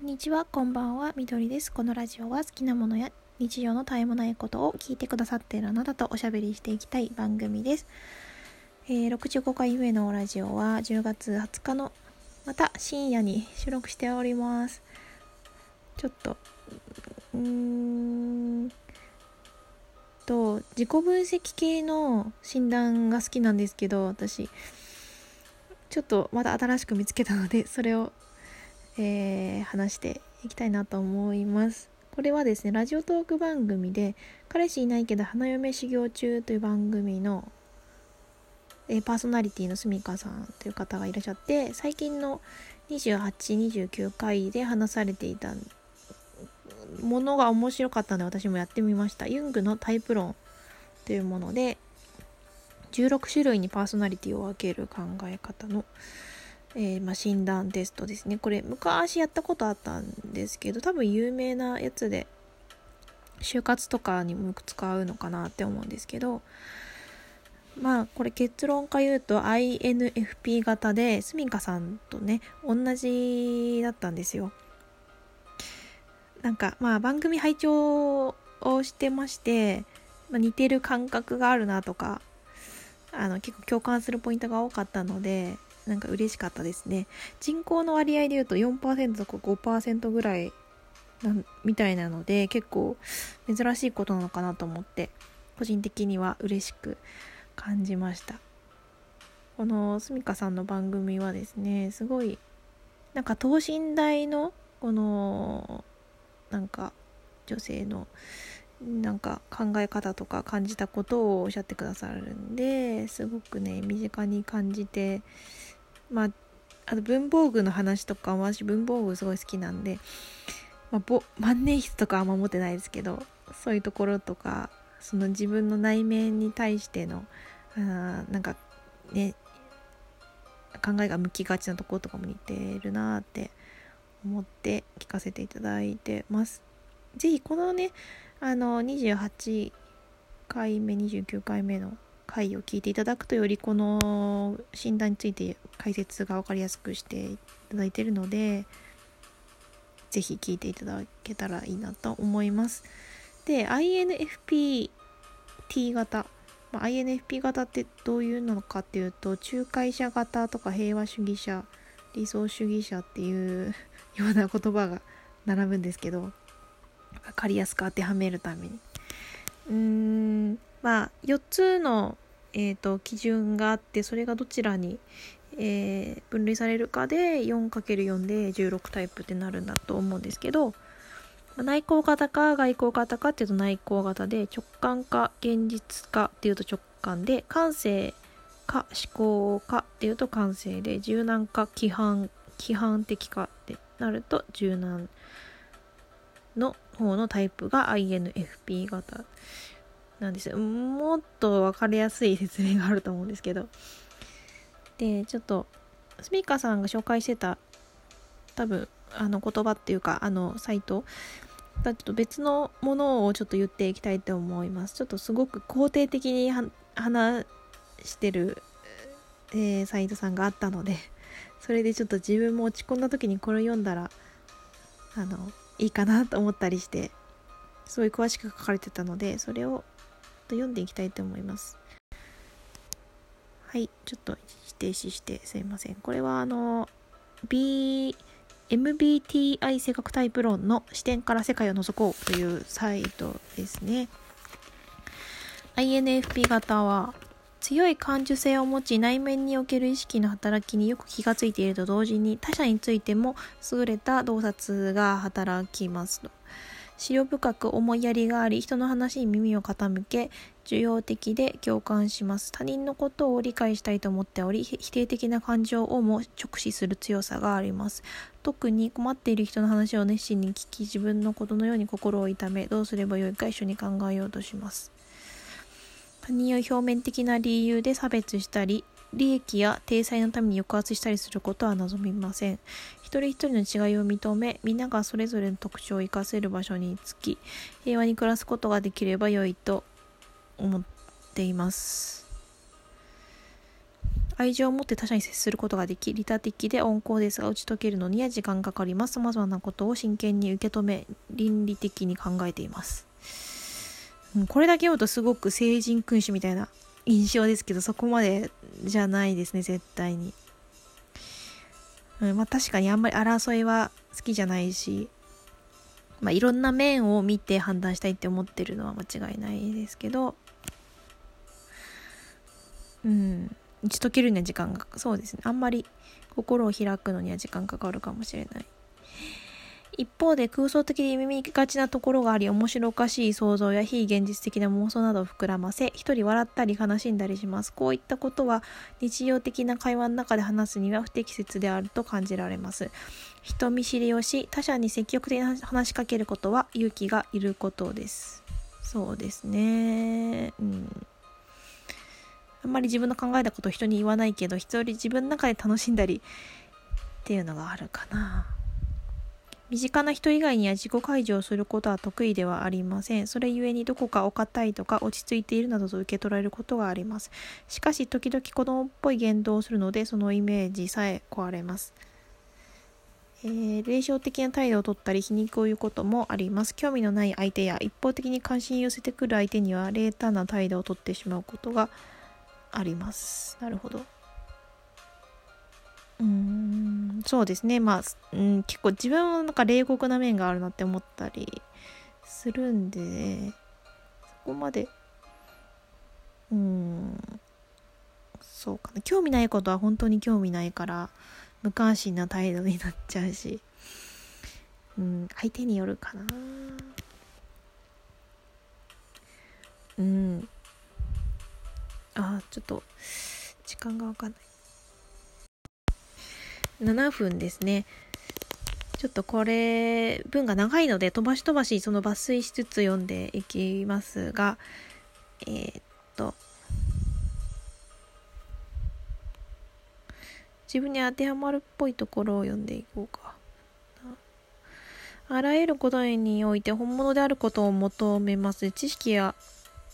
こんにちは、こんばんは、みどりです。このラジオは好きなものや日常の絶えもないことを聞いてくださっているあなたとおしゃべりしていきたい番組です。えー、65回目のラジオは10月20日のまた深夜に収録しております。ちょっと、うーんと、自己分析系の診断が好きなんですけど、私、ちょっとまた新しく見つけたので、それをえー、話していきたいなと思います。これはですね、ラジオトーク番組で、彼氏いないけど花嫁修行中という番組の、えー、パーソナリティのすみかさんという方がいらっしゃって、最近の28、29回で話されていたものが面白かったので私もやってみました。ユングのタイプ論というもので、16種類にパーソナリティを分ける考え方のえー、まあ、診断テストですね。これ昔やったことあったんですけど多分有名なやつで就活とかにもよく使うのかなって思うんですけどまあこれ結論から言うと INFP 型でスミカさんとね同じだったんですよ。なんかまあ番組拝聴をしてまして、まあ、似てる感覚があるなとかあの結構共感するポイントが多かったのでなんか嬉しかったですね。人口の割合で言うと4%とか5%ぐらいみたいなので結構珍しいことなのかなと思って個人的には嬉しく感じました。このすみかさんの番組はですねすごいなんか等身大のこのなんか女性のなんか考え方とか感じたことをおっしゃってくださるんですごくね身近に感じてまああと文房具の話とか私文房具すごい好きなんで、まあ、ぼ万年筆とかあんま持ってないですけどそういうところとかその自分の内面に対してのあなんかね考えが向きがちなところとかも似てるなって思って聞かせていただいてます。是非このねあの28回目29回目の回を聞いていただくとよりこの診断について解説が分かりやすくしていただいているので是非聞いていただけたらいいなと思います。で INFPT 型、まあ、INFP 型ってどういうのかっていうと仲介者型とか平和主義者理想主義者っていうような言葉が並ぶんですけど分かりやすく当てはめるために。うーん。まあ4つの、えーと、基準があってそれがどちらに、えー、分類されるかで 4×4 で16タイプってなるんだと思うんですけど内向型か外向型かっていうと内向型で直感か現実かっていうと直感で感性か思考かっていうと感性で柔軟か規範規範的かってなると柔軟の方のタイプが INFP 型。なんですよ。もっと分かりやすい説明があると思うんですけど。でちょっとスミカーさんが紹介してた多分あの言葉っていうかあのサイトだと別のものをちょっと言っていきたいと思います。ちょっとすごく肯定的に話してる、えー、サイトさんがあったのでそれでちょっと自分も落ち込んだ時にこれ読んだらあのいいかなと思ったりしてすごい詳しく書かれてたのでそれをと読んでいきたいと思います。はい、ちょっと停止してすいません。これはあの B MBTI 性格タイプ論の視点から世界を覗こうというサイトですね。INFP 型は強い感受性を持ち内面における意識の働きによく気がついていると同時に他者についても優れた洞察が働きますと。資料深く思いやりがあり人の話に耳を傾け受容的で共感します。他人のことを理解したいと思っており否定的な感情をも直視する強さがあります。特に困っている人の話を熱心に聞き自分のことのように心を痛めどうすればよいか一緒に考えようとします。他人を表面的な理由で差別したり利益や体裁のために抑圧したりすることは望みません。一人一人の違いを認め、皆がそれぞれの特徴を生かせる場所につき、平和に暮らすことができれば良いと思っています。愛情を持って他者に接することができ利他的で温厚ですが打ち解けるのには時間かかります。様々なことを真剣に受け止め倫理的に考えています、これだけ読むとすごく聖人君主みたいな印象ですけどそこまでじゃないですね絶対に、うん、まあ確かにあんまり争いは好きじゃないしまあいろんな面を見て判断したいって思ってるのは間違いないですけどうん打ち解けるには時間がそうですね。あんまり心を開くのには時間かかるかもしれない。一方で空想的に耳がちなところがあり面白おかしい想像や非現実的な妄想などを膨らませ一人笑ったり悲しんだりします。こういったことは日常的な会話の中で話すには不適切であると感じられます。人見知りをし他者に積極的に話しかけることは勇気がいることです。そうですね。うん。あんまり自分の考えたことを人に言わないけど人より自分の中で楽しんだりっていうのがあるかな。身近な人以外には自己解除をすることは得意ではありません。それゆえにどこかお堅いとか落ち着いているなどと受け取られることがあります。しかし時々子供っぽい言動をするのでそのイメージさえ壊れます。えー、霊障的な態度をとったり皮肉を言うこともあります。興味のない相手や一方的に関心を寄せてくる相手には冷淡な態度をとってしまうことがあります。なるほど。うーん、そうですね。まあ、うん、結構自分はなんか冷酷な面があるなって思ったりするんで、そこまで、うん、そうかな。興味ないことは本当に興味ないから、無関心な態度になっちゃうし、うん、相手によるかな。うん。あちょっと時間がわかんない7分ですね。ちょっとこれ文が長いので飛ばし飛ばしその抜粋しつつ読んでいきますがえー、っと自分に当てはまるっぽいところを読んでいこうか。あらゆることにおいて本物であることを求めます。知識や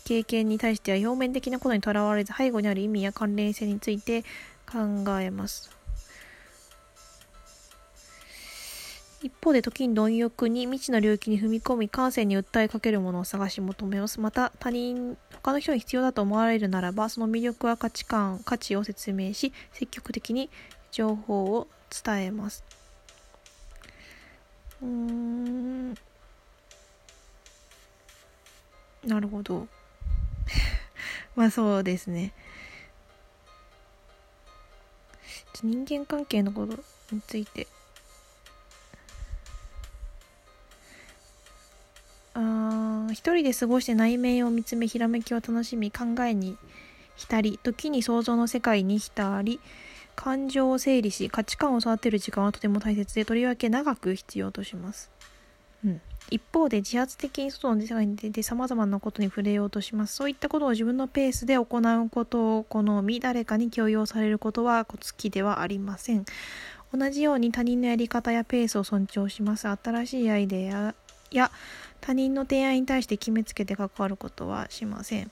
経験に対しては表面的なことにとらわれず背後にある意味や関連性について考えます。一方で時に貪欲に未知の領域に踏み込み感性に訴えかけるものを探し求めます。また他人、他の人に必要だと思われるならばその魅力は価値観、価値を説明し積極的に情報を伝えます。うんなるほど。まあそうですね。人間関係のことについて。一人で過ごして内面を見つめひらめきを楽しみ考えに浸り時に想像の世界に浸り感情を整理し価値観を育てる時間はとても大切でとりわけ長く必要とします。うん一方で自発的に外の世界に出て様々なことに触れようとします。そういったことを自分のペースで行うことを好み、誰かに強要されることは好きではありません。同じように他人のやり方やペースを尊重します。新しいアイデアや他人の提案に対して決めつけて関わることはしません。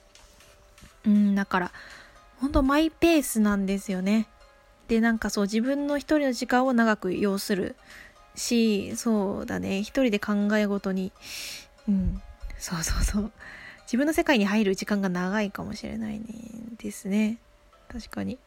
うん、だから、本当マイペースなんですよね。で、なんかそう自分の一人の時間を長く要する。し、そうだね。一人で考えごとに、うん、そうそうそう。自分の世界に入る時間が長いかもしれないね。ですね。確かに。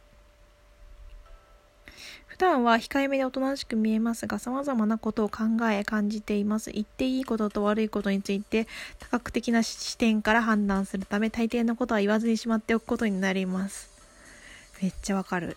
普段は控えめでおとなしく見えますが、様々なことを考え、感じています。言っていいことと悪いことについて、多角的な視点から判断するため、大抵のことは言わずにしまっておくことになります。めっちゃわかる。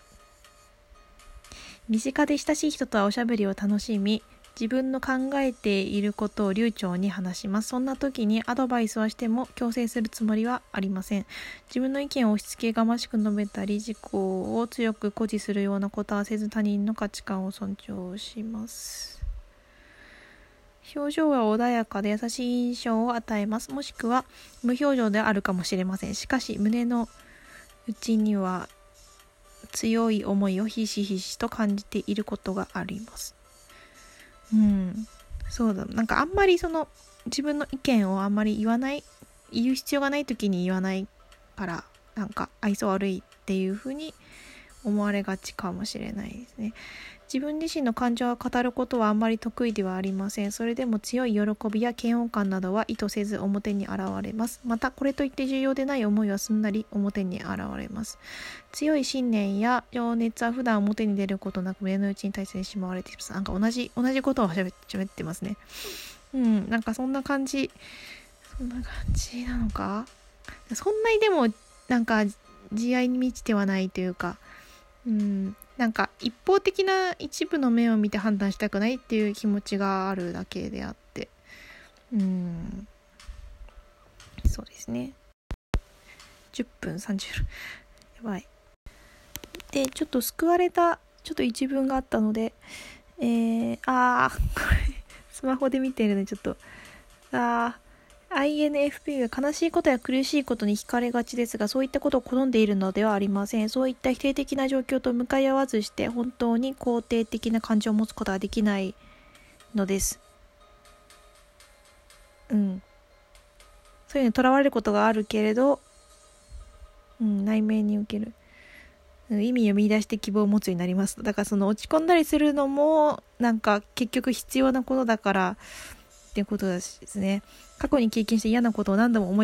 身近で親しい人とはおしゃべりを楽しみ自分の考えていることを流暢に話します。そんな時にアドバイスをしても強制するつもりはありません。自分の意見を押し付けがましく述べたり自己を強く誇示するようなことはせず他人の価値観を尊重します。表情は穏やかで優しい印象を与えます。もしくは無表情であるかもしれません。しかし胸の内には強い思いをひしひしと感じていることがあります。うん、そうだ。なんかあんまりその自分の意見をあんまり言わない、言う必要がない時に言わないから、なんか愛想悪いっていう風に思われがちかもしれないですね。自分自身の感情を語ることはあんまり得意ではありません。それでも強い喜びや嫌悪感などは意図せず表に現れます。また、これといって重要でない思いはすんなり表に現れます。強い信念や情熱は普段表に出ることなく胸の内に大切にしまわれています。なんか同じ、同じことを喋ってますね。うん、なんかそんな感じ、そんな感じなのか？そんなにでも、なんか慈愛に満ちてはないというか、うん、なんか一方的な一部の面を見て判断したくないっていう気持ちがあるだけであって。うん。そうですね。10分30やばい。でちょっと救われたちょっと一文があったのでえー、あーこれスマホで見てるのちょっと。あー。INFP は悲しいことや苦しいことに惹かれがちですが、そういったことを好んでいるのではありません。そういった否定的な状況と向かい合わずして、本当に肯定的な感情を持つことはできないのです。うん。そういうのにとらわれることがあるけれど、うん、内面に受ける。意味を見出して希望を持つようになります。だからその落ち込んだりするのも、なんか結局必要なことだから、っていうことですね。過去に経験して嫌なことを何度も思い